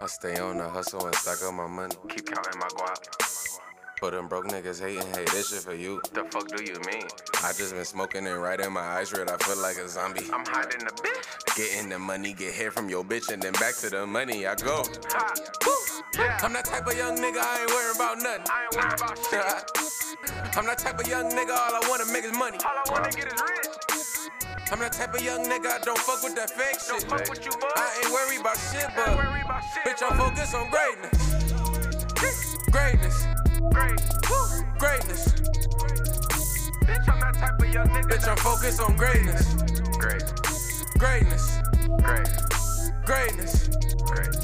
I stay on the hustle and stack up my money. Keep counting my guap. For them broke niggas hating, hey, this shit for you. The fuck do you mean? I just been smoking and right in my eyes red. I feel like a zombie. I'm hiding the bitch. Getting the money, get hit from your bitch, and then back to the money I go. Yeah. I'm that type of young nigga, I ain't worried about nothing. I ain't worried about shit. I'm that type of young nigga, all I wanna make is money. All I wanna get is rich. I'm that type of young nigga, I don't fuck with that fake Don't shit. fuck with you. I ain't worried about shit, but about shit. bitch, I'm focused on greatness. Greatness, Great. Greatness. Bitch, I'm that type of young nigga. Bitch, I'm focused on greatness. Great. Greatness, Great. greatness. Great.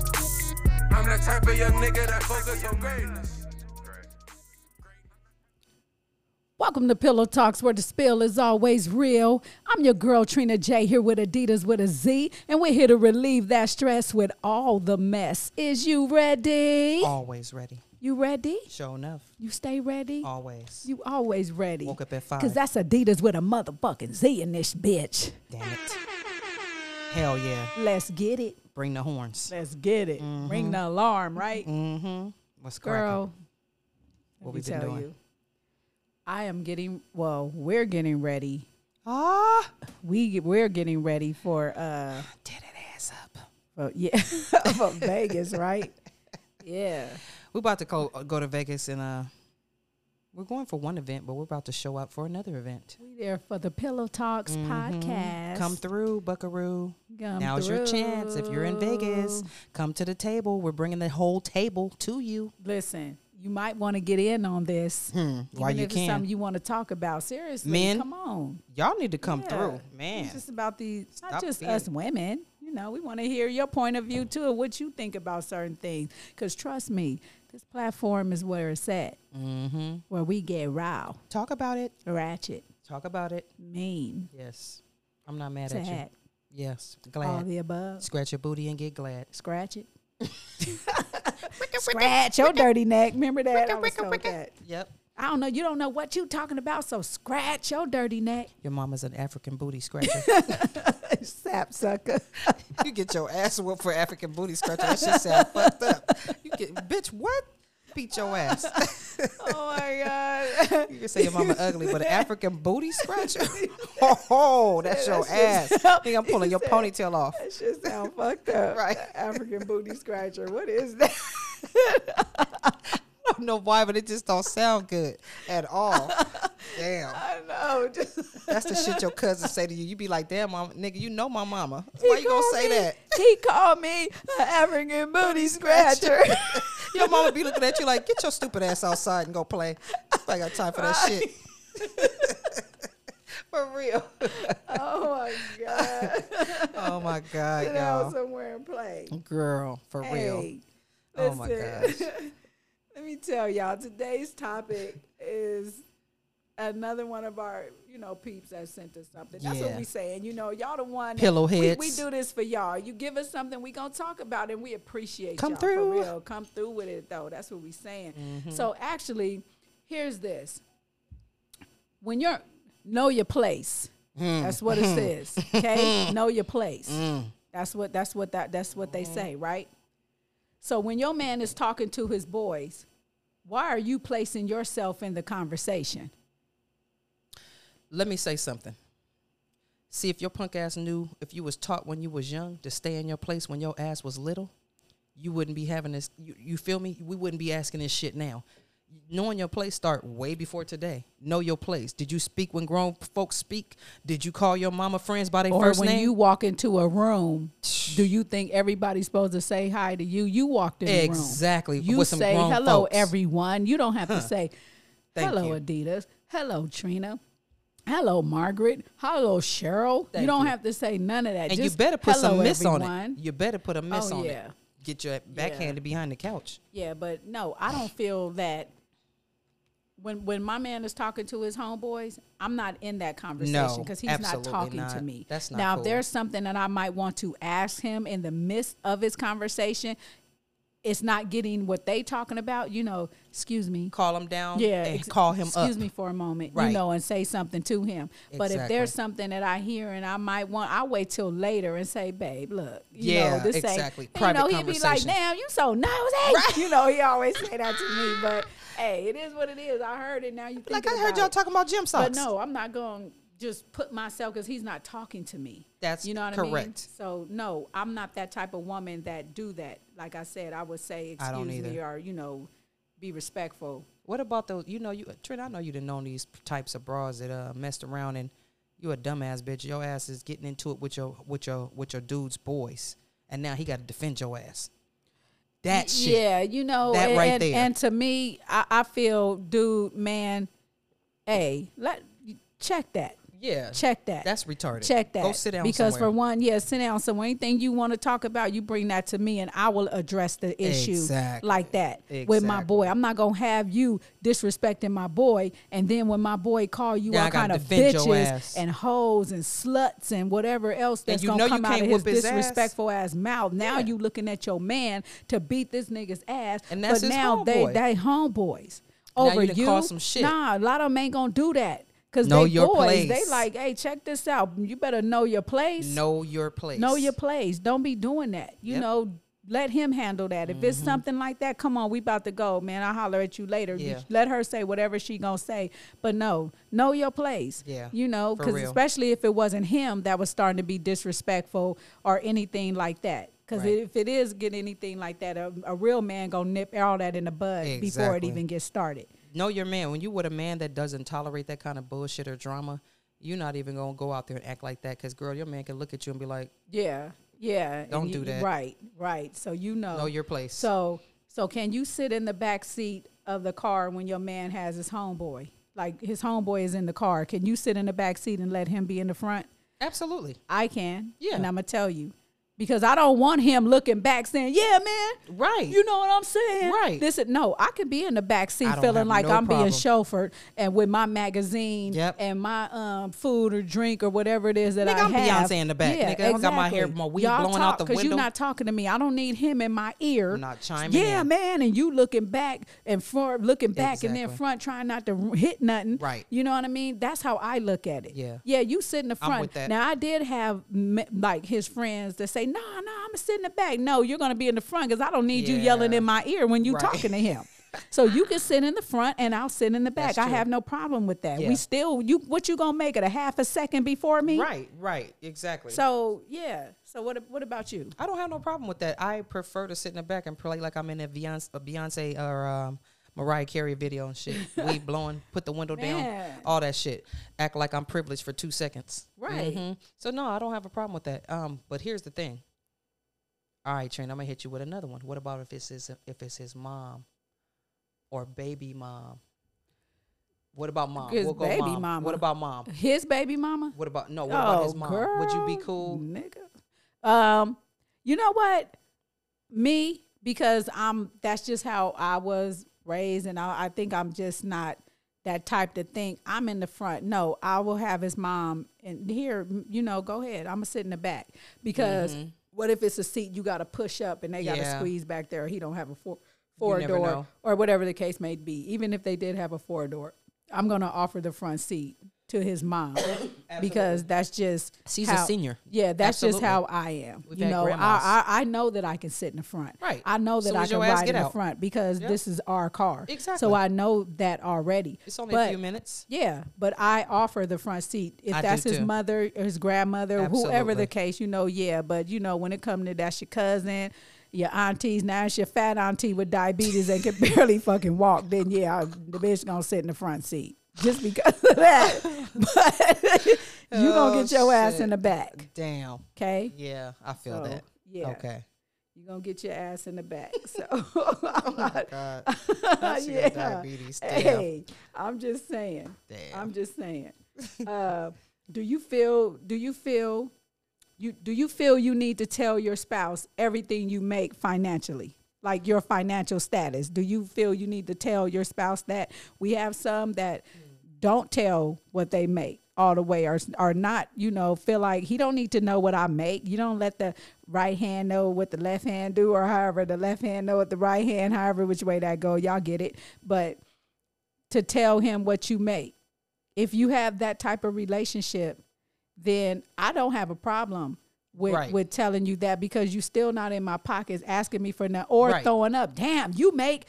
I'm that type of young nigga that focus on greatness. Welcome to Pillow Talks, where the spill is always real. I'm your girl Trina J here with Adidas with a Z, and we're here to relieve that stress with all the mess. Is you ready? Always ready. You ready? Sure enough. You stay ready? Always. You always ready. Woke up at five. Cause that's Adidas with a motherfucking Z in this bitch. Damn it. Hell yeah. Let's get it. Bring the horns. Let's get it. Ring the alarm, right? Mm-hmm. What's cracking? Girl, What we been tell doing? you. I am getting well, we're getting ready. Ah. We we're getting ready for uh Did it ass up. Well, yeah for Vegas, right? Yeah. We're about to go, go to Vegas and uh we're going for one event, but we're about to show up for another event. We there for the Pillow Talks podcast. Mm-hmm. Come through, Buckaroo. Come Now's your chance. If you're in Vegas, come to the table. We're bringing the whole table to you. Listen, you might want to get in on this. Hmm. While you if it's can. something you want to talk about. Seriously, Men, come on. Y'all need to come Yeah. through. Man. It's just about the not Stop just being- us women. You know, we want to hear your point of view too, and what you think about certain things. Because trust me, this platform is where it's at, mm-hmm. where we get raw, Talk about it. ratchet, Talk about it. mean, Yes. I'm not mad at you. Yes. all Glad. the above. Scratch your booty and get glad. Scratch it. Scratch your dirty neck. Remember that? I was told that. Yep. I don't know. You don't know what you talking about, so scratch your dirty neck. Your mama's an African booty scratcher. Sap sucker. you get your ass whooped for African booty scratcher. That shit sound fucked up. You get bitch what? Beat your ass. oh my God. you can say your mama ugly, but an African booty scratcher? Oh, that's your ass. I think I'm pulling your ponytail off. That shit sound fucked up. Right. African booty scratcher. What is that? I don't know why, but it just don't sound good at all. Damn. I know. Just That's the shit your cousin say to you. You be like, damn, mom, nigga, you know my mama. Why you gonna say me- that? He called me an African booty scratcher. Your mama be looking at you like, get your stupid ass outside and go play. I got time for that shit. for real. oh my God. Oh my God, Sit y'all. somewhere and play. Girl, for real. Hey, Oh my listen, Let me tell y'all, today's topic is another one of our, you know, peeps that sent us something. That's what Yeah. we saying. You know, y'all the one. Pillow we, we do this for y'all. You give us something, we gonna talk about it. and We appreciate Come y'all through. for real. Come through with it though. That's what we saying. Mm-hmm. So actually, here's this. When you're know your place. Mm. That's what it says. Okay? know your place. Mm. That's what that's what that that's what they say, right? So when your man is talking to his boys, why are you placing yourself in the conversation? Let me say something. See, if your punk ass knew if you was taught when you was young to stay in your place when your ass was little, you wouldn't be having this. You, you feel me? We wouldn't be asking this shit now. Knowing your place start way before today. Know your place. Did you speak when grown folks speak? Did you call your mama friends by their Or first when you walk into a room, do you think everybody's supposed to say hi to you? You walked in. Exactly, You say hello, folks. everyone. You don't have to say hello, you. Adidas. Hello, Trina. Hello, Margaret. Hello, Cheryl. Thank you don't you. have to say none of that. and you better put some miss on it. You better put a miss Oh, on yeah. it. Get your backhanded behind the couch. Yeah, but no, I don't feel that when when my man is talking to his homeboys, I'm not in that conversation No, because he's not talking to me. That's not now. cool. If there's something that I might want to ask him in the midst of his conversation, it's not getting what they talking about, you know, excuse me. Call him down. Yeah, and ex- call him up. excuse up. me for a moment, Right. you know, and say something to him. But if there's something that I hear and I might want, I'll wait till later and say, "Babe, look, you Yeah, know, this exactly. ain't." and, You know, he'd be like, "Damn, you so nosy." You know, he always say that to me. But hey, it is what it is. I heard it. Now you think Like I heard y'all talking about gym socks. but no, I'm not going to just put myself because he's not talking to me. That's you know what I mean. correct. So no, I'm not that type of woman that do that. Like I said, I would say excuse me or you know, be respectful. What about those? You know, you Trent. I know you didn't know these types of bras that uh messed around and you a dumbass bitch. Your ass is getting into it with your with your with your dude's boys, and now he got to defend your ass. That shit. Yeah, you know, That and, right and, there. and to me, I, I feel, dude, man, hey, let check that. Yeah. Check that. That's retarded. Check that. Go sit down Because somewhere. for one, yeah, sit down So Anything you want to talk about, you bring that to me, and I will address the issue Exactly. like that with my boy. I'm not gonna have you disrespecting my boy, and then when my boy call you Now all kind of bitches and hoes and sluts and whatever else that's know you come out of his his disrespectful ass mouth. Now Yeah. you looking at your man to beat this nigga's ass, And that's but now they homeboy. they homeboys Now over you you. caused some shit. Nah, a lot of them ain't gonna do that. Cause Know they boys, they like, hey, check this out. You better know your place. know your place. Know your place. Don't be doing that. You Yep. know, let him handle that. If Mm-hmm. it's something like that, come on, we about to go, man. I'll holler at you later. Yeah. Let her say whatever she gonna say. But no, know your place. Yeah, You know, because especially if it wasn't him that was starting to be disrespectful or anything like that. Because Right. if it is get anything like that, a, a real man gonna nip all that in the bud before it even gets started. Know your man. When you with a man that doesn't tolerate that kind of bullshit or drama, you're not even gonna go out there and act like that. Because girl, your man can look at you and be like, Yeah, yeah. Don't you- do that. Right, right. So you know, "Know your place." So, so can you sit in the back seat of the car when your man has his homeboy? Like his homeboy is in the car. Can you sit in the back seat and let him be in the front? Absolutely. I can. Yeah. And I'm gonna tell you. Because I don't want him looking back saying, "Yeah, man, Right. you know what I'm saying?" Right. This is no. I could be in the back seat feeling like no I'm problem. being chauffeured and with my magazine Yep. and my um food or drink or whatever it is that Nigga, I I'm have. Beyonce in the back. Yeah, Nigga, I got my hair, my weed Y'all blowing out talk, the you're not talking to me. I don't need him in my ear. I'm not chiming Yeah, in. man, and you looking back and front, looking back and then front, trying not to hit nothing. Right. You know what I mean? That's how I look at it. Yeah. Yeah, you sit in the I'm front. with that. Now I did have like his friends that say, "No, no, I'm gonna sit in the back." No, you're gonna be in the front because I don't need you yelling in my ear when you Right. talking to him. So you can sit in the front and I'll sit in the back. I have no problem with that. Yeah. We still you what you gonna make it a half a second before me? Right. Right. Exactly. So yeah. So what what about you? I don't have no problem with that. I prefer to sit in the back and play like I'm in a Beyonce, a Beyonce or um, Mariah Carey video and shit. Weed blowing, put the window down, all that shit. Act like I'm privileged for two seconds. Right. Mhm. So no, I don't have a problem with that. Um, but here's the thing. All right, Trent, I'm gonna hit you with another one. What about if it's his if it's his mom or baby mom? What about mom? His we'll baby mom. mama. What about mom? His baby mama? What about no? What about his Oh, mom? Would you be cool? nigga? Um, you know what? Me, because I'm. That's just how I was raised, and I, I think I'm just not that type to think. I'm in the front. No, I will have his mom and here. You know, go ahead. I'm gonna sit in the back because what if it's a seat you got to push up and they got to Mm-hmm. Yeah. squeeze back there? He don't have a four four door know. or whatever the case may be. Even if they did have a four door, I'm gonna offer the front seat to his mom because that's just She's a senior. Yeah, that's just how I am. We've you know, I. I I know that I can sit in the front. Right. I know that Soon I can ride get in the front because Yep. this is our car. Exactly. So I know that already. It's only a few minutes. Yeah, but I offer the front seat if I that's his too. mother, or his grandmother, whoever the case. You know, yeah. But you know, when it comes to that's your cousin, your aunties. Now it's your fat auntie with diabetes and can barely fucking walk. Then yeah, the bitch gonna sit in the front seat just because of that. But you gonna Oh, get your ass in the back. Damn. Okay. Yeah, I feel So, that. yeah. Okay. You're gonna get your ass in the back. So Oh my God. She got diabetes. Damn. Hey, I'm just saying. Damn. I'm just saying. Uh, do you feel? Do you feel? You do you feel you need to tell your spouse everything you make financially, like your financial status? Do you feel you need to tell your spouse that? We have some that don't tell what they make all the way or or not, you know, feel like he don't need to know what I make. You don't let the right hand know what the left hand do or however the left hand know what the right hand, however which way that go. Y'all get it. But to tell him what you make. If you have that type of relationship, then I don't have a problem with Right. with telling you that because you still not in my pockets asking me for nothing or Right. throwing up. Damn, you make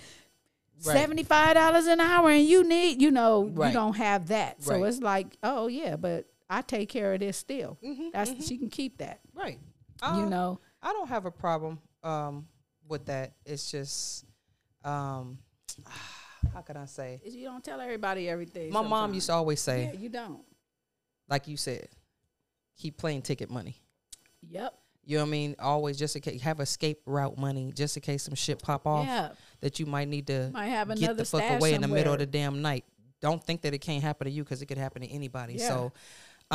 Right. seventy five dollars an hour and you need, you know, Right. you don't have that. So Right. it's like, oh yeah, but I take care of this still. Mm-hmm, That's she can keep that. Right. you know. I don't have a problem um, with that. It's just, um, how can I say? You don't tell everybody everything. My mom used to always say, Yeah, you don't. like you said, keep playing ticket money. Yep. You know what I mean? Always just in case have escape route money, just in case some shit pop off Yeah. That you might need to Might have get the fuck away in the middle of the damn night. Don't think that it can't happen to you because it could happen to anybody. Yeah. So,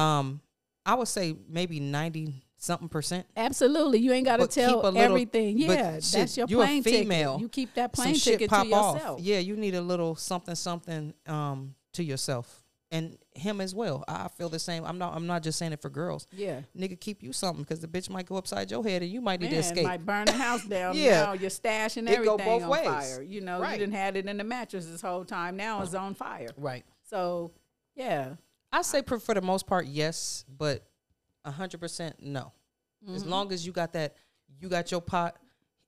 um, I would say maybe ninety something percent. Absolutely. You ain't got to tell little- everything. Yeah, shit, that's your you a plane female. ticket. You keep that plane ticket to yourself. off. Yeah, you need a little something something um to yourself and him as well. I feel the same. I'm not. I'm not just saying it for girls. Yeah. Nigga, keep you something because the bitch might go upside your head and you might need to escape. might burn the house down. Yeah. now your stash and It go everything both on ways. fire. You know, Right. you didn't had it in the mattress this whole time. Now it's on fire. right. So, yeah, I say for, for the most part yes, but hundred percent no. Mm-hmm. As long as you got that, you got your pot,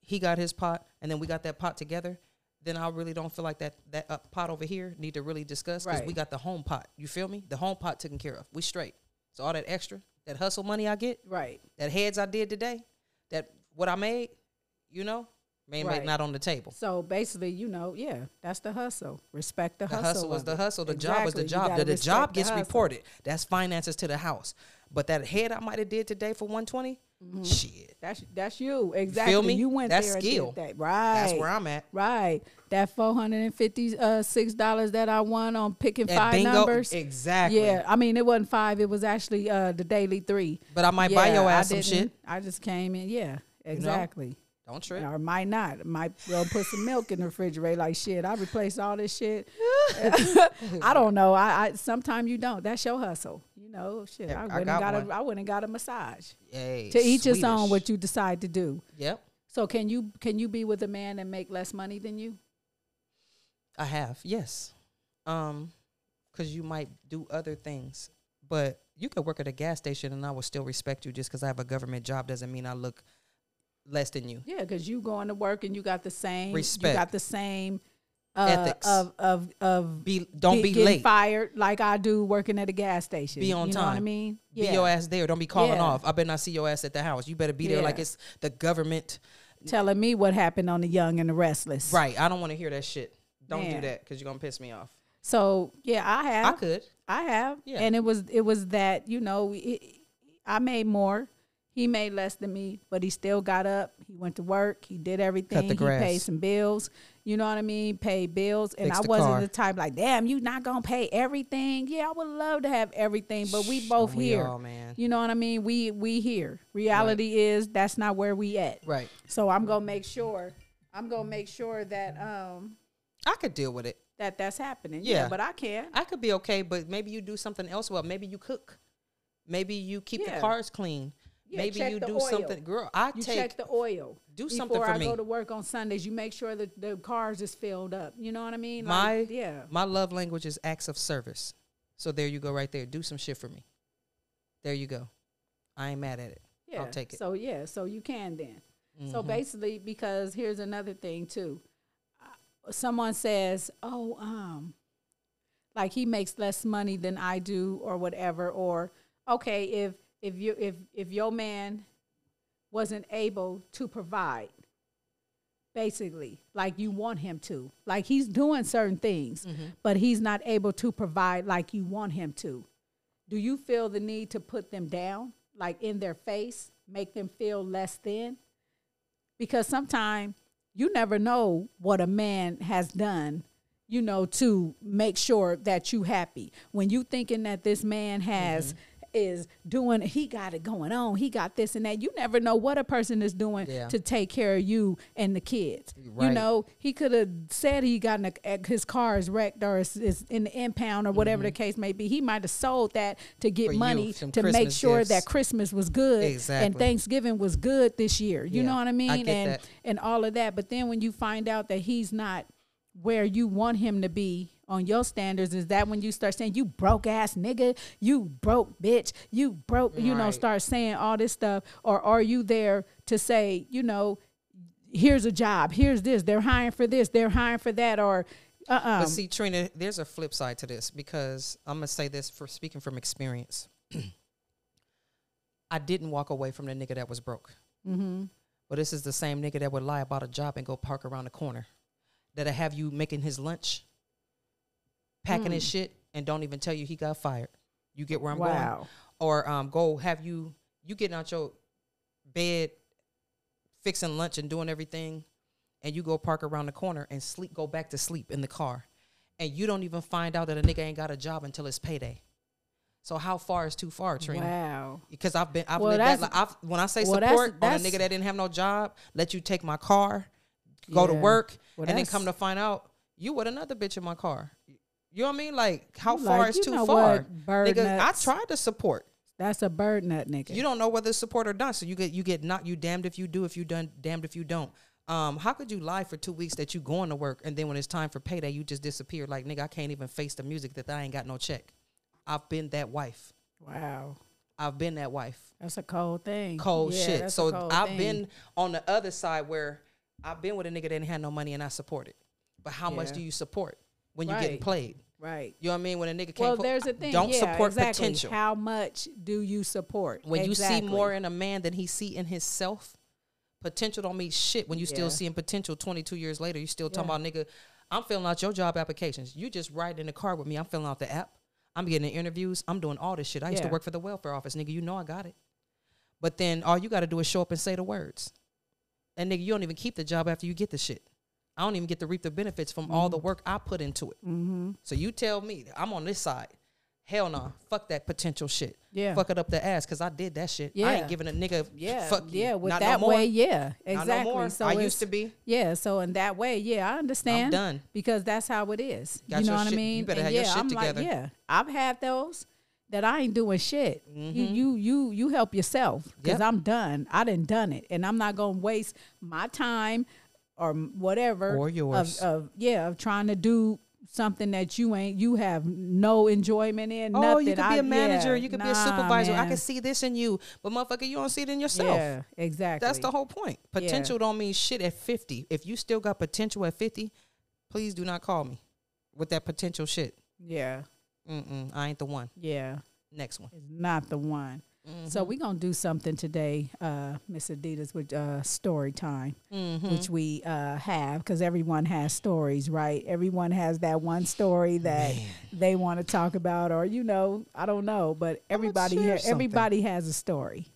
he got his pot, and then we got that pot together. Then I really don't feel like that that uh, pot over here need to really discuss because we got the home pot. You feel me? The home pot taken care of. We straight. So all that extra, that hustle money I get, right. that heads I did today, that what I made, you know, may Right. not on the table. So basically, you know, yeah, that's the hustle. Respect the, The hustle. hustle was the hustle. The job was the job. The, the job respect the gets reported. That's finances to the house. But that head I might have did today for 120, shit. That's that's you exactly. me? You went That's there skill. and did that. Right. That's where I'm at. Right. That four hundred and fifty uh, six dollars that I won on picking At five bingo, numbers. exactly. Yeah, I mean it wasn't five. It was actually uh, the daily three. But I might buy Yeah, your I ass some shit. I just came in. Yeah, exactly. Don't trip. Or might not. Might go put some milk in the refrigerator. Like shit, I replaced all this shit. I don't know. I, I sometimes you don't. That's your hustle. You know, shit. Yeah, I I went and got got one. a. I went and got a massage. Hey, To each his own. What you decide to do. Yep, So can you can you be with a man and make less money than you? I have. Yes, um, because you might do other things, but you could work at a gas station and I will still respect you just because I have a government job doesn't mean I look less than you. Yeah, because you going to work and you got the same Respect. You got the same uh, Ethics. of of of Be don't get- be late. fired like I do working at a gas station. Be on you know what I time. mean? Be your ass there. Don't be calling Yeah. off. I better not see your ass at the house. You better be there like it's the government. Telling me what happened on the Young and the Restless. Right. I don't want to hear that shit. Don't Man. do that because you're gonna piss me off. So yeah, I have. I could. I have. Yeah. And it was it was that you know it, I made more. He made less than me, but he still got up. He went to work. He did everything. the He paid some bills. You know what I mean? Paid bills. And Fixed I the wasn't car. the type like, damn, you not gonna pay everything. Yeah, I would love to have everything, but we both We here. all, man. You know what I mean? We we here. Reality is that's not where we at. Right. So I'm gonna make sure. I'm gonna make sure that um I could deal with it. that that's happening. Yeah. Yeah, but I can. I could be okay, but maybe you do something else well. Maybe you cook. Maybe you keep the cars clean. Yeah, maybe you do oil. something. Girl, I You take check the oil. do Before something for I me. go to work on Sundays, you make sure that the cars is filled up. You know what I mean? my Like, yeah. my love language is acts of service. So there you go, right there. Do some shit for me. There you go. I ain't mad at it. Yeah. I'll take it. So yeah, so you can then. So Mhm. basically, because here's another thing too. Uh, Someone says, "Oh, um, like he makes less money than I do, or whatever." Or okay, if if you if if your man wasn't able to provide, basically, like you want him to, like he's doing certain things, Mm-hmm. but he's not able to provide like you want him to. Do you feel the need to put them down, like in their face, make them feel less than? Because sometimes you never know what a man has done, you know, to make sure that you happy. When you thinking that this man has is doing he got it going on he got this and that. You never know what a person is doing Yeah. to take care of you and the kids. You know he could have said he got in a, his car is wrecked or is, is in the impound or whatever the case may be. He might have sold that to get Mm-hmm. For money some to make sure gifts. that christmas was good and thanksgiving was good this year. You Yeah, know what i mean? get and that. and all of that. But then when you find out that he's not where you want him to be on your standards is that when you start saying you broke ass nigga you broke bitch you broke you know start saying all this stuff or are you there to say you know here's a job here's this they're hiring for this they're hiring for that or uh-uh But see, Trina, there's a flip side to this because I'm gonna say this for speaking from experience. I didn't walk away from the nigga that was broke. mm-hmm. But this is the same nigga that would lie about a job and go park around the corner. That'll have you making his lunch, packing his shit, and don't even tell you he got fired. You get where I'm going? Or um, go have you you getting out your bed, fixing lunch and doing everything, and you go park around the corner and sleep, go back to sleep in the car, and you don't even find out that a nigga ain't got a job until it's payday. So how far is too far, Trina? wow Because I've been, I've Well, lived that. that's- Li- I've, when I say well, that's- support on a nigga that didn't have no job, let you take my car, go to work, Well, and then come to find out you with another bitch in my car. You know what I mean? Like how You far like, is too far? Nigga, nuts. I tried to support. that's a bird nut nigga You don't know whether it's support or not. So you get you get not you damned if you do, if you done damned if you don't. Um, how could you lie for two weeks that you going to work and then when it's time for payday you just disappear? Like nigga, I can't even face the music that I ain't got no check. I've been that wife. wow I've been that wife. that's a cold thing Cold Yeah, shit. So cold I've thing. been on the other side where I've been with a nigga that didn't have no money and I supported. But how much do you support when you're getting played? Right You know what I mean? When a nigga can't well, there's a thing. don't yeah, support exactly. potential. How much do you support? when you see more in a man than he see in himself, potential don't mean shit. When you Yeah. still seeing potential 22 years later, you still talking Yeah. about nigga. I'm filling out your job applications. You just riding in the car with me. I'm filling out the app. I'm getting the interviews. I'm doing all this shit. I used to work for the welfare office, nigga. You know I got it. But then all you got to do is show up and say the words. And nigga, you don't even keep the job after you get the shit. I don't even get to reap the benefits from all the work I put into it. Mm-hmm. So you tell me I'm on this side. Hell no. Fuck that potential shit. Yeah. Fuck it up the ass because I did that shit. Yeah. I ain't giving a nigga Yeah, fuck you. yeah. With Not that no way, yeah, no exactly. more. So I used to be. Yeah, so in that way, yeah, I understand. I'm done. because that's how it is. Got you know your what I mean? you better And have your yeah, shit I'm together. Like, yeah, I've had those that I ain't doing shit. You Mm-hmm. you you you help yourself because Yep. I'm done. I done done it, and I'm not gonna waste my time or whatever Or yours. of, of yeah of trying to do something that you ain't you have no enjoyment in. Oh, nothing. you could be I- a manager. yeah, you could be a nah, supervisor. I can see this in you, but motherfucker, you don't see it in yourself. Yeah, exactly. That's the whole point. Potential don't mean shit at 50. If you still got potential at 50, please do not call me with that potential shit. Yeah, Mm-mm, I ain't the one. yeah. Next one. is not the one. So Mm-hmm. we're gonna do something today, uh, Miss Adidas, with uh, story time, Mm-hmm. which we uh, have because everyone has stories, right? Everyone has that one story that they want to talk about, or you know, I don't know, but everybody ha- everybody has a story.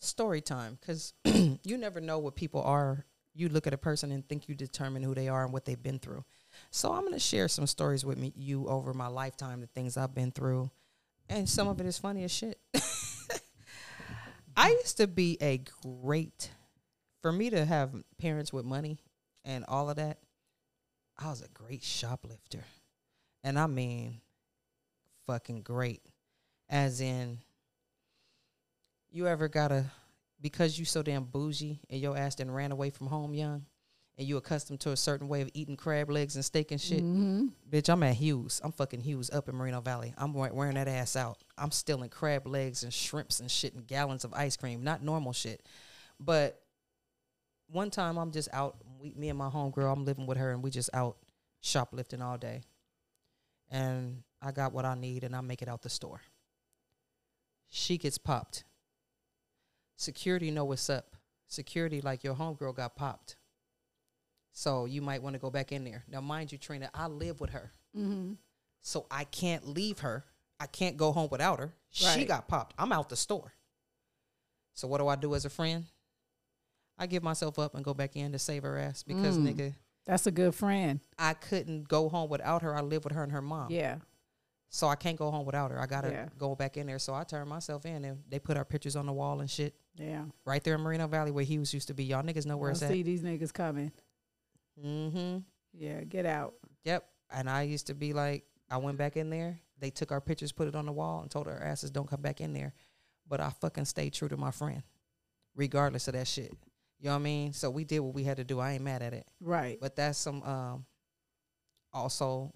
story time because you never know what people are. You look at a person and think you determine who they are and what they've been through. So I'm going to share some stories with me, you over my lifetime, the things I've been through, and some of it is funny as shit. I used to be a great, for me to have parents with money and all of that. I was a great shoplifter, and I mean, fucking great, as in you ever gotta because you so damn bougie and your ass then ran away from home young and you accustomed to a certain way of eating crab legs and steak and shit Mm-hmm. bitch i'm at hughes. I'm fucking hughes up in moreno valley. I'm wearing that ass out. I'm stealing crab legs and shrimps and shit and gallons of ice cream. Not normal shit. But one time i'm just out we, me and my homegirl i'm living with her and we just out shoplifting all day. And i got what i need and i make it out the store. She gets popped. Security know what's up. Security, like your homegirl got popped. So you might want to go back in there. Now, mind you, Trina, I live with her. Mm-hmm. So I can't leave her. I can't go home without her. She got popped. I'm out the store. So what do I do as a friend? I give myself up and go back in to save her ass because Mm. nigga, That's a good friend. I couldn't go home without her. I live with her and her mom. Yeah, So I can't go home without her. I gotta Yeah. go back in there. So I turned myself in, and they put our pictures on the wall and shit Yeah. right there in Moreno Valley where Hughes used to be. Y'all niggas know where I it's at. see these niggas coming. Mm-hmm. Yeah, get out. Yep. And I used to be like, I went back in there. They took our pictures, put it on the wall, and told our asses don't come back in there. But I fucking stayed true to my friend, regardless of that shit. You know what I mean? So we did what we had to do. I ain't mad at it. Right. But that's some um also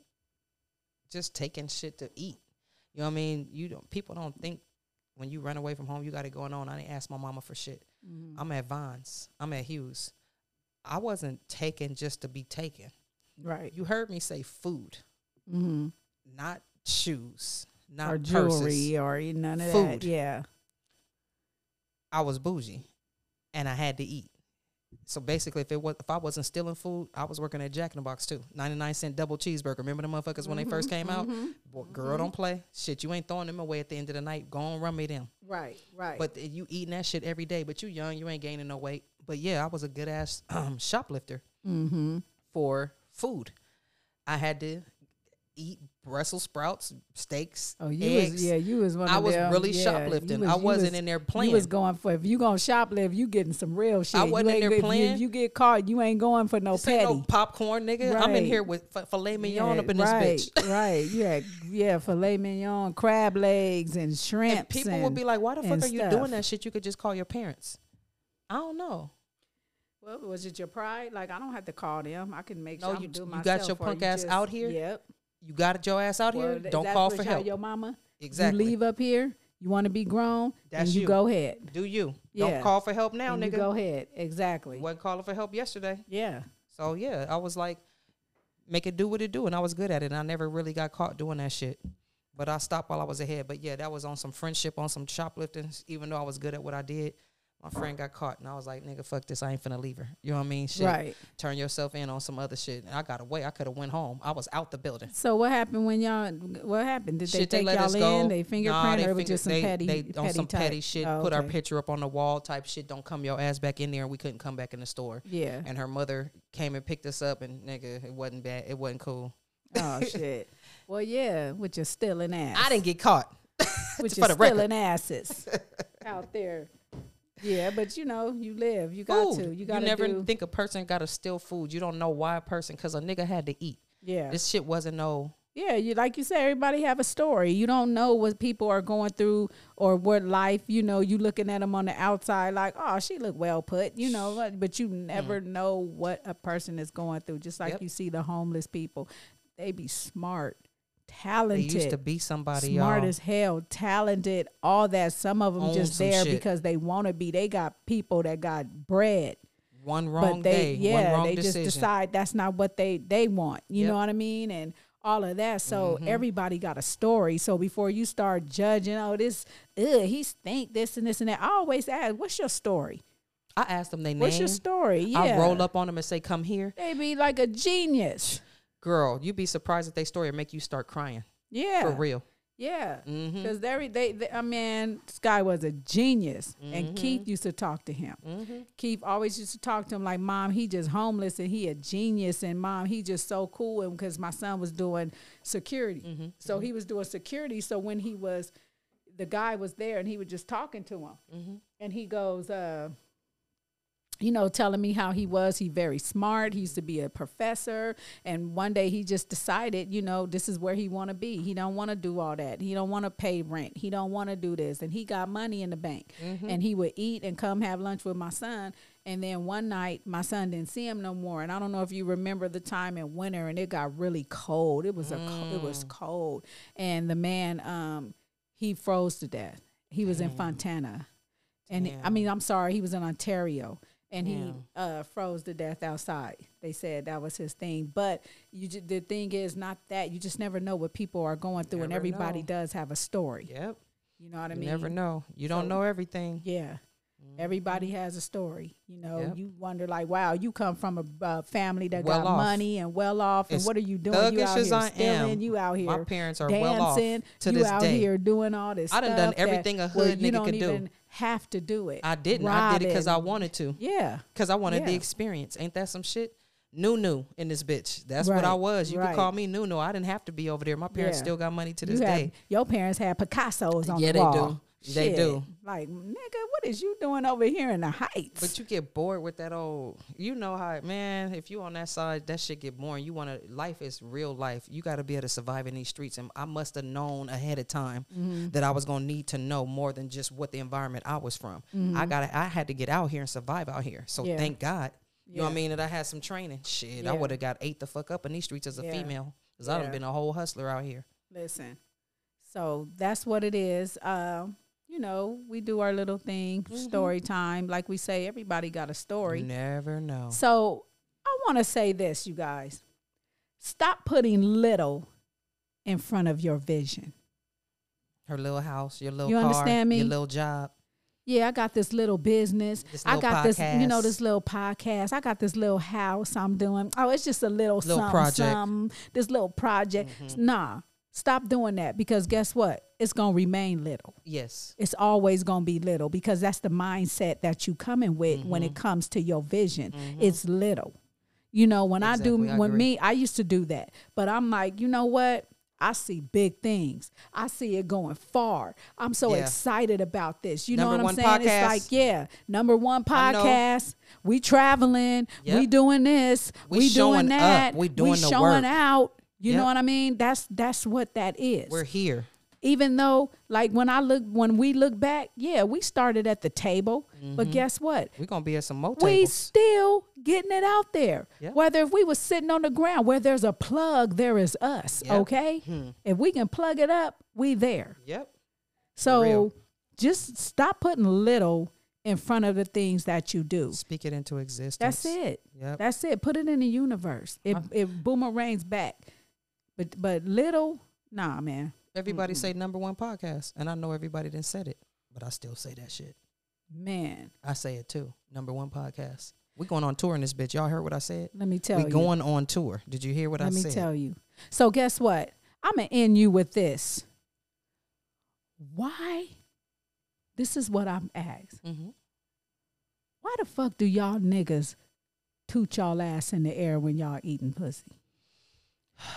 just taking shit to eat. You know what I mean? You don't people don't think when you run away from home you got it going on. I didn't ask my mama for shit. Mhm. I'm at Vons. I'm at Hughes. I wasn't taken just to be taken. Right. You heard me say food, Mm-hmm. not shoes, not Or purses. jewelry or none of Food. that. Yeah. I was bougie, and I had to eat. So basically, if it was if I wasn't stealing food, I was working at Jack in the Box too. Ninety nine cent double cheeseburger. Remember the motherfuckers when they first Mm-hmm. came out? Boy, girl, don't play. Shit, you ain't throwing them away at the end of the night. Go on, run me them. Right. Right. But you eating that shit every day. But you young, you ain't gaining no weight. But yeah, I was a good ass um, shoplifter mm-hmm. for food. I had to eat Brussels sprouts, steaks, Oh, you eggs. was yeah, you was one. I was them. really yeah, shoplifting. you I was- you wasn't was- in there You playing. was going for if you gonna shoplift, you getting some real shit. I wasn't in there go- if you- you get caught, you ain't going for no This ain't no popcorn, nigga. I'm in here with f- filet mignon Yeah, up in this right, bitch. right. You had yeah, filet mignon, crab legs, and shrimp. And people would be like, "Why the fuck are you stuff. doing that shit? You could just call your parents." I don't know. Well, was it your pride? Like I don't have to call them. I can make No, sure you- do you myself. got your punk you ass just- out here? Yep. You got your ass out Well, here. Don't call for help. Your mama. Exactly. You leave up here. You want to be grown. That's and you, you. go ahead. Do you? Yeah. Don't call for help now, and nigga. you go ahead. Exactly. wasn't calling for help yesterday. Yeah. So yeah, I was like, make it do what it do, and I was good at it. And I never really got caught doing that shit. But I stopped while I was ahead. But yeah, that was on some friendship, on some shoplifting. Even though I was good at what I did, my friend got caught, and I was like, nigga, fuck this. I ain't finna leave her. You know what I mean? Shit. Right. Turn yourself in on some other shit. And I got away. I could have went home. I was out the building. So what happened when y'all? What happened? Did they shit, take let y'all us in? go. They fingerprint, Nah, they or it was finger- just some they, petty, they, on petty some type? petty shit. Oh, Put our picture up on the wall type shit. Don't come your ass back in there. and We couldn't come back in the store. Yeah. And her mother came and picked us up, and nigga, it wasn't bad. It wasn't cool. Oh shit. Well, yeah, with your stealing ass. I didn't get caught. with your stealing asses out there. Yeah, but you know, you live. You got food. to. You got to never do. think a person got to steal food. You don't know why a person, because a nigga had to eat. yeah. This shit wasn't no. Yeah, you like you said, everybody have a story. You don't know what people are going through or what life. You know, you looking at them on the outside, like, oh, she look well put. You know, but- but you never know what a person is going through. Just like Mm. Yep. you see the homeless people, they be smart, They talented, used to be somebody. smart y'all. as hell, talented, all that. Some of them Own just there shit. because they want to be. They got people that got bread one wrong but they day, yeah one wrong they decision. just decide that's not what they they want you Yep. know what i mean and all of that so Mm-hmm. everybody got a story so before you start judging oh this ugh, he stink this and this and that i always ask what's your story I ask them they name. what's your story yeah I roll up on them and say, "Come here, they be like a genius girl." You'd be surprised at their story and make you start crying yeah for real. yeah Mm-hmm. because they, they, they i mean this guy was a genius Mm-hmm. and keith used to talk to him keith always used to talk to him like mom he just homeless and he a genius and mom he just so cool and because my son was doing security Mm-hmm. so he was doing security so when he was the guy was there and he was just talking to him Mm-hmm. and he goes uh you know, telling me how he was. He very smart. He used to be a professor, and one day he just decided, you know, this is where he want to be. He don't want to do all that. He don't want to pay rent. He don't want to do this, and he got money in the bank. And he would eat and come have lunch with my son. And then one night, my son didn't see him no more. And I don't know if you remember the time in winter, and it got really cold. It was a co- it was cold, and the man um he froze to death. He was in Fontana, and I mean, I'm sorry, he was in Ontario, and he uh, froze to death outside. They said that was his thing, but you ju- the thing is not that you just never know what people are going through, and everybody know. does have a story. Yep. You know what I mean? You mean? never know. You don't know everything. Yeah. Everybody has a story, you know. Yep. You wonder, like, wow, you come from a uh, family that Well got off. money and well off, and As what are you doing? You out here I stealing, am, you out here my parents are dancing, well off to you this out day. here doing all this. I done done everything a hood nigga could do. Have to do it. I didn't. I did it because I wanted to. Yeah, Because I wanted the experience. Ain't that some shit? new new in this bitch. That's what I was. You right. could call me new new. I didn't have to be over there. My parents Yeah. still got money to this day. your parents had Picasso's on Yeah, the they wall. do. They Shit. do. Like, nigga, what is you doing over here in the heights? But you get bored with that old. You know how, man. If you on that side, that shit get boring. You want to. Life is real life. You got to be able to survive in these streets. And I must have known ahead of time Mm-hmm. that I was gonna need to know more than just what the environment I was from. Mm-hmm. I got. I had to get out here and survive out here. So Yeah. thank God. You know what I mean? That I had some training. Shit, I would have got ate the fuck up in these streets as a Yeah. female. Cause I Yeah. done been a whole hustler out here. Listen, so that's what it is. Um, you know, we do our little thing, Mm-hmm. story time. Like we say, everybody got a story. Never know. So I want to say this, you guys. Stop putting little in front of your vision. Her little house, your little You car, understand me? your little job. Yeah, I got this little business. This I little got this, you know, this little podcast. I got this little house I'm doing. Oh, it's just a little, Little something, project. Mm-hmm. something, this little project. Nah, stop doing that because guess what? It's gonna remain little. Yes. It's always gonna be little because that's the mindset that you coming with when Mm-hmm. it comes to your vision. It's little. You know, when I do when me, I used to do that. But I'm like, you know what? I see big things. I see it going far. I'm so Yeah. excited about this. You Number know what I'm saying? podcast. It's like, yeah, number one podcast. We traveling. We doing this. We We, doing up. that. We doing the showing work. out. You know what I mean? That's that's what that is We're here. even though like when I look when we look back, yeah, we started at the table, Mm-hmm. but guess what? We're gonna be at some more We still getting it out there. Yep. Whether if we was sitting on the ground, where there's a plug, there is us. Yep. Hmm. Okay, if we can plug it up, we there. Yep. So just stop putting little in front of the things that you do. Speak it into existence. That's it. Yep. That's it. Put it in the universe. It it boomerangs back. But but little, nah, man. Everybody say number one podcast, and I know everybody didn't said it, but I still say that shit. Man, I say it too. Number one podcast. We going on tour in this bitch. Y'all heard what I said? let me tell we you. We going on tour. Did you hear what I said? Let me tell you. So guess what? I'm gonna end you with this. Why? This is what I'm asked. Mhm. Why the fuck do y'all niggas toot y'all ass in the air when y'all eating pussy?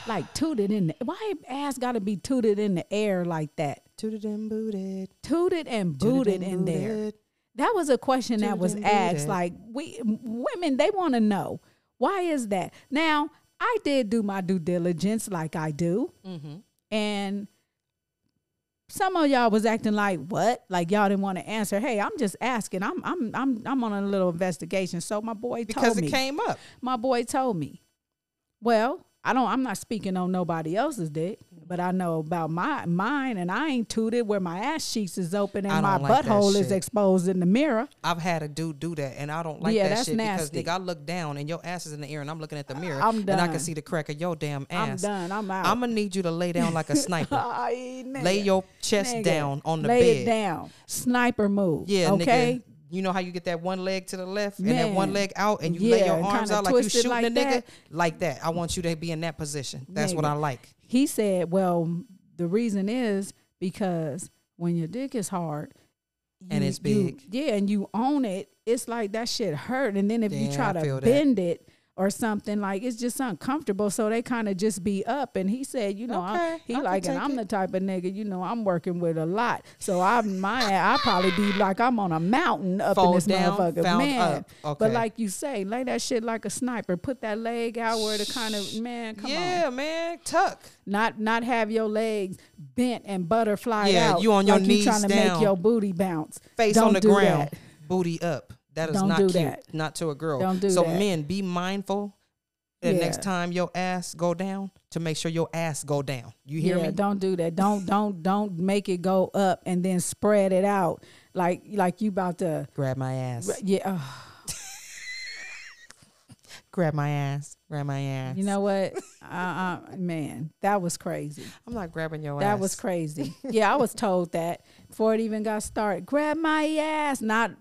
Like tooted in the why ass gotta be tooted in the air like that? Tooted and booted. Tooted and Tooted booted and in there. That was a question that was asked. booted. Like we women, they want to know why is that. Now I did do my due diligence, like I do, Mm-hmm. and some of y'all was acting like what? Like y'all didn't want to answer. Hey, I'm just asking. I'm I'm I'm I'm on a little investigation. So my boy Because told it came up. my boy told me. Well, I don't. I'm not speaking on nobody else's dick, but I know about my mine, and I ain't tooted where my ass cheeks is open and my like butthole is exposed in the mirror. I've had a dude do that, and I don't like Yeah, that that's shit nasty. because nigga, I look down and your ass is in the air, and I'm looking at the mirror, I'm and I can see the crack of your damn ass. I'm done. I'm out. I'm gonna need you to lay down like a sniper. Lay your chest Nigga, down on the lay bed. it down. Sniper move. Yeah, Okay. nigga. You know how you get that one leg to the left and that one leg out, and you lay your arms out like you shooting like a nigga that. like that. I want you to be in that position. That's what I like. He said, "Well, the reason is because when your dick is hard." And you- it's you- big. yeah, and you own it. It's like that shit hurt, and then if you try to feel that. bend it or something, like it's just uncomfortable. So they kind of just be up. And he said, you know, I'm- Okay, he like, and I'm it. the type of nigga, you know, I'm working with a lot. So i'm my I probably be like I'm on a mountain up in this down, motherfucker, man. up. But like you say, lay that shit like a sniper. Put that leg out where the kind of man, come on yeah, man. Tuck. not not have your legs bent and butterfly Yeah, out. you on your like knees you trying to down. make your booty bounce. Face Don't on the ground. that. Booty up. That is Don't not do cute. that. Not to a girl. Don't do so that. men, be mindful. The next time your ass go down, to make sure your ass go down. You hear yeah, me? don't do that. Don't don't don't make it go up and then spread it out like like you about to. Grab my ass. Yeah, ugh. Grab my ass. Grab my ass. you know what? uh, uh, man, that was crazy. I'm not grabbing your ass. That was crazy. Yeah, I was told that before it even got started. Grab my ass, not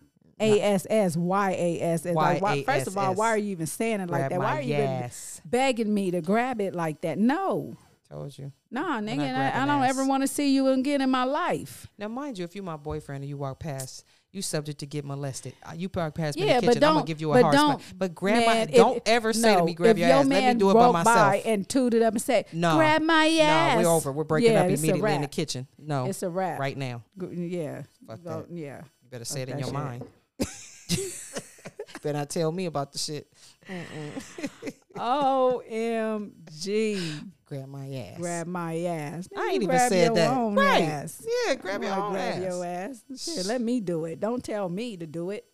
A S S Y A S S. Like, why- First of all, why are you even saying it like Grab that? Why are you begging me to grab it like that? No, Told you. nah, nigga. I, I don't ass. ever want to see you again in my life. Now, mind you, if you're my boyfriend and you walk past, you subject to get molested. Uh, You probably pass me Yeah, the but kitchen. I'm gonna give you a but hard don't, smack. But grab my don't if- ever say to me, grab your, your ass. Let me do it by myself. and tooted up and said, no, "Grab my ass." No, we're over. We're breaking yeah, up immediately in the kitchen. No, It's a wrap. right now. Yeah. Fuck that. Yeah. You better say it in your that mind. better not tell me about the shit. OMG. Grab my ass. Grab my ass. I ain't even said that. Own Right. Ass. Yeah, grab You your own grab ass. your ass. Shit, let me do it. Don't tell me to do it.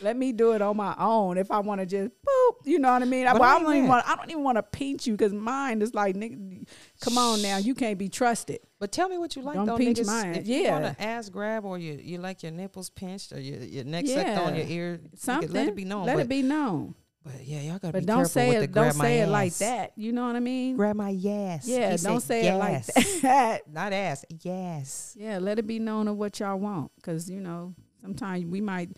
Let me do it on my own. If I want to just boop, you know what I mean. I, But well, I don't even want. I don't even want to pinch you because mine is like, nigga, come on now, you can't be trusted. But tell me what you like Don't though, pinch niggas. mine. If you want to ass grab or you, you like your nipples pinched or your, your neck sucked on your Yeah. ear, you Something. let it be known. Let but, it be known. But yeah, y'all gotta But be don't careful say with it. the Don't grab my say it like that. You know what I mean? Grab my ass. yeah. He Don't say it like that. Not ass. Yes. Yeah, let it be known of what y'all want. Because, you know, sometimes we might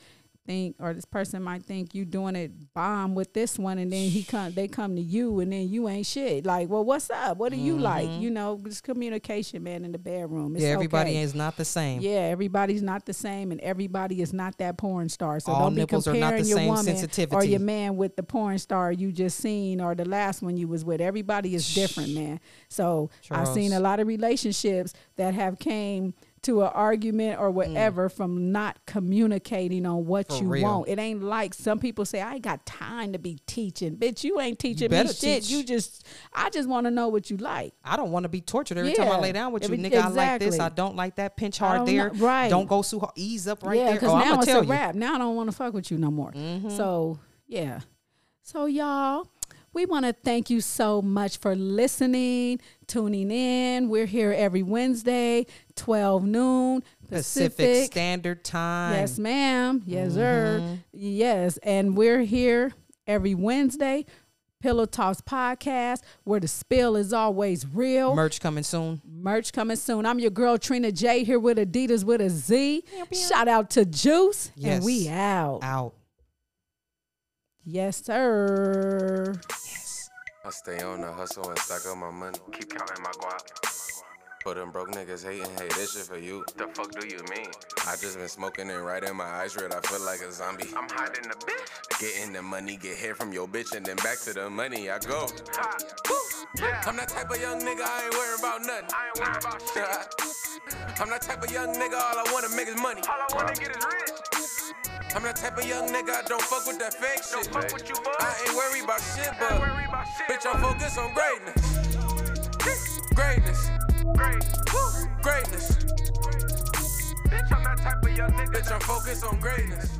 think, or this person might think you doing it bomb with this one, and then he come, they come to you, and then you ain't shit. Like, well, what's up? What do you like? You know, just communication, man, in the bedroom. It's Mm-hmm. yeah, everybody okay. is not the same. Yeah, everybody's not the same, and everybody is not that porn star. So All don't be comparing not the your same woman or your man with the porn star you just seen or the last one you was with. Everybody is different, man. So I've seen a lot of relationships that have came to an argument or whatever from not communicating on what Mm. For you real. want. It ain't like some people say, I ain't got time to be teaching. Bitch, you ain't teaching me better shit. teach. You just I just want to know what you like. I don't want to be tortured every time I lay down with you, Every- nigga. I like this. I don't like that. Pinch hard there. know- right. Don't go too hard. Ease up right yeah, there. because Oh, I'm now it's a you. Mm-hmm. wrap. Now I don't want to fuck with you no more. So yeah. So y'all, we want to thank you so much for listening, tuning in. We're here every Wednesday, 12 noon Pacific, Pacific. Standard Time. Yes, ma'am. Yes, sir. Mm-hmm. Yes, and we're here every Wednesday. Pillow Talks podcast, where the spill is always real. Merch coming soon. Merch coming soon. I'm your girl Trina J here with Adidas with a Z. Shout out to Juice. Yes. And we out. Out. Yes, sir. I stay on the hustle and stack up my money. Keep counting my guap. But them broke niggas hating, hey, this shit for you. The fuck do you mean? I just been smoking and right in my eyes red. I feel like a zombie. I'm hiding the bitch. Getting the money, get hair from your bitch, and then back to the money I go. Ha. Yeah. I'm that type of young nigga, I ain't worrying about nothing. I ain't worried about shit. I'm that type of young nigga, all I wanna make is money. All I wanna get is rich. I'm that type of young nigga, I don't fuck with that fake Don't shit. fuck with you, bud. I ain't worried about shit, but about shit. bitch, I'm focused on greatness. Greatness, Great. Woo. greatness. Bitch, I'm that type of young nigga. Bitch, I'm focused on greatness.